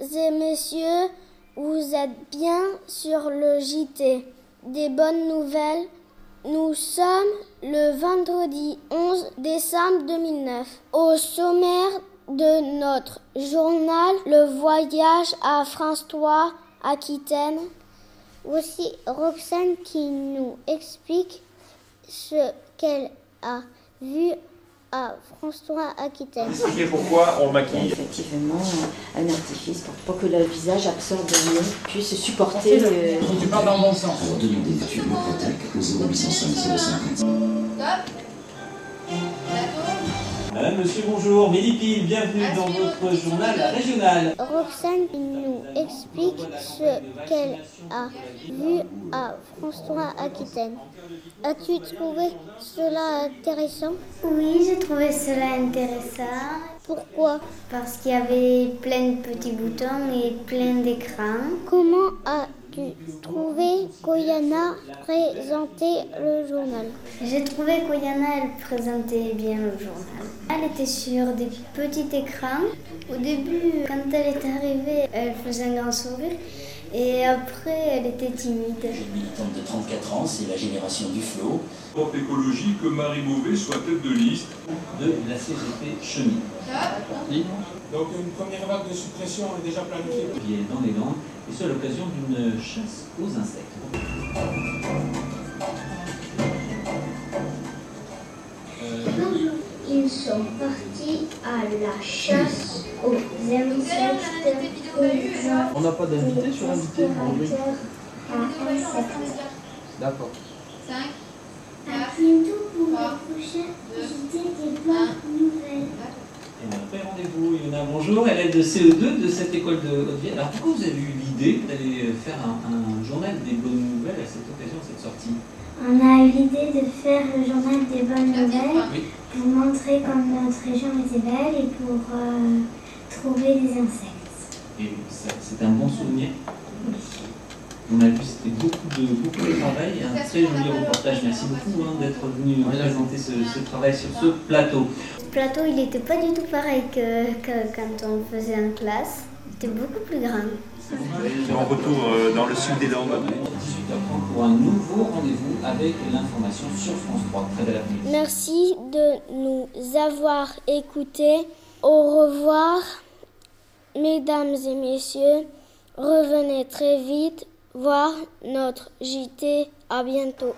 Mesdames et messieurs, vous êtes bien sur le JT. Des bonnes nouvelles. Nous sommes le vendredi 11 décembre 2009. Au sommaire de notre journal, le voyage à France 3, Aquitaine. Voici Roxane qui nous explique ce qu'elle a vu à François Aquitaine. Expliquez pourquoi on maquille. Effectivement, un artifice pour, que le visage absorbe mieux, puisse supporter le. Tu parles dans bon sens. Pour demander des tubes Protec au 0805 050. Madame, monsieur, bonjour. Mélipile, bienvenue dans votre journal régional. Roxane nous explique ce qu'elle a vu à François Aquitaine. As-tu trouvé cela intéressant? Oui, j'ai trouvé cela intéressant Pourquoi? Parce qu'il y avait plein de petits boutons et plein d'écrans. Comment as-tu trouvé qu'Oyana présentait le journal J'ai trouvé qu'Oyana, présentait bien le journal. Elle était sur des petits écrans. Au début, quand elle est arrivée, elle faisait un grand sourire. Et après, elle était timide. Une militante de 34 ans, c'est la génération du flot. Porte écologie que Marie Beauvais soit tête de liste. De la CGT Chemin. Donc une première vague de suppression est déjà planifiée. Qui est dans les Landes, et ce à l'occasion d'une chasse aux insectes. Sont partis à la chasse aux insectes. On n'a pas d'invité sur l'invité aujourd'hui à insectes. D'accord. À bientôt pour le prochain JT des bonnes nouvelles. Et on a pris rendez-vous. Yona, bonjour. Elle est de CE2 de cette école de Haute-Vienne. Alors pourquoi vous avez eu l'idée d'aller faire un, un journal des bonnes nouvelles à cette occasion, cette sortie? On a eu l'idée de faire le journal des bonnes nouvelles Oui. Pour montrer comme notre région était belle et pour euh, trouver des insectes. Et ça- c'est un bon souvenir. On a vu c'était beaucoup de, beaucoup de travail et un très joli reportage. Merci beaucoup hein, d'être venu nous présenter ce, ce travail sur ce plateau. Ce plateau, il n'était pas du tout pareil que, que quand on faisait en classe. Il était beaucoup plus grand. En retour euh, dans le sud des Landes. 18h30 pour un nouveau rendez-vous avec l'information sur France 3. Très belle après-midi. Merci de nous avoir écoutés. Au revoir, mesdames et messieurs. Revenez très vite voir notre JT. À bientôt.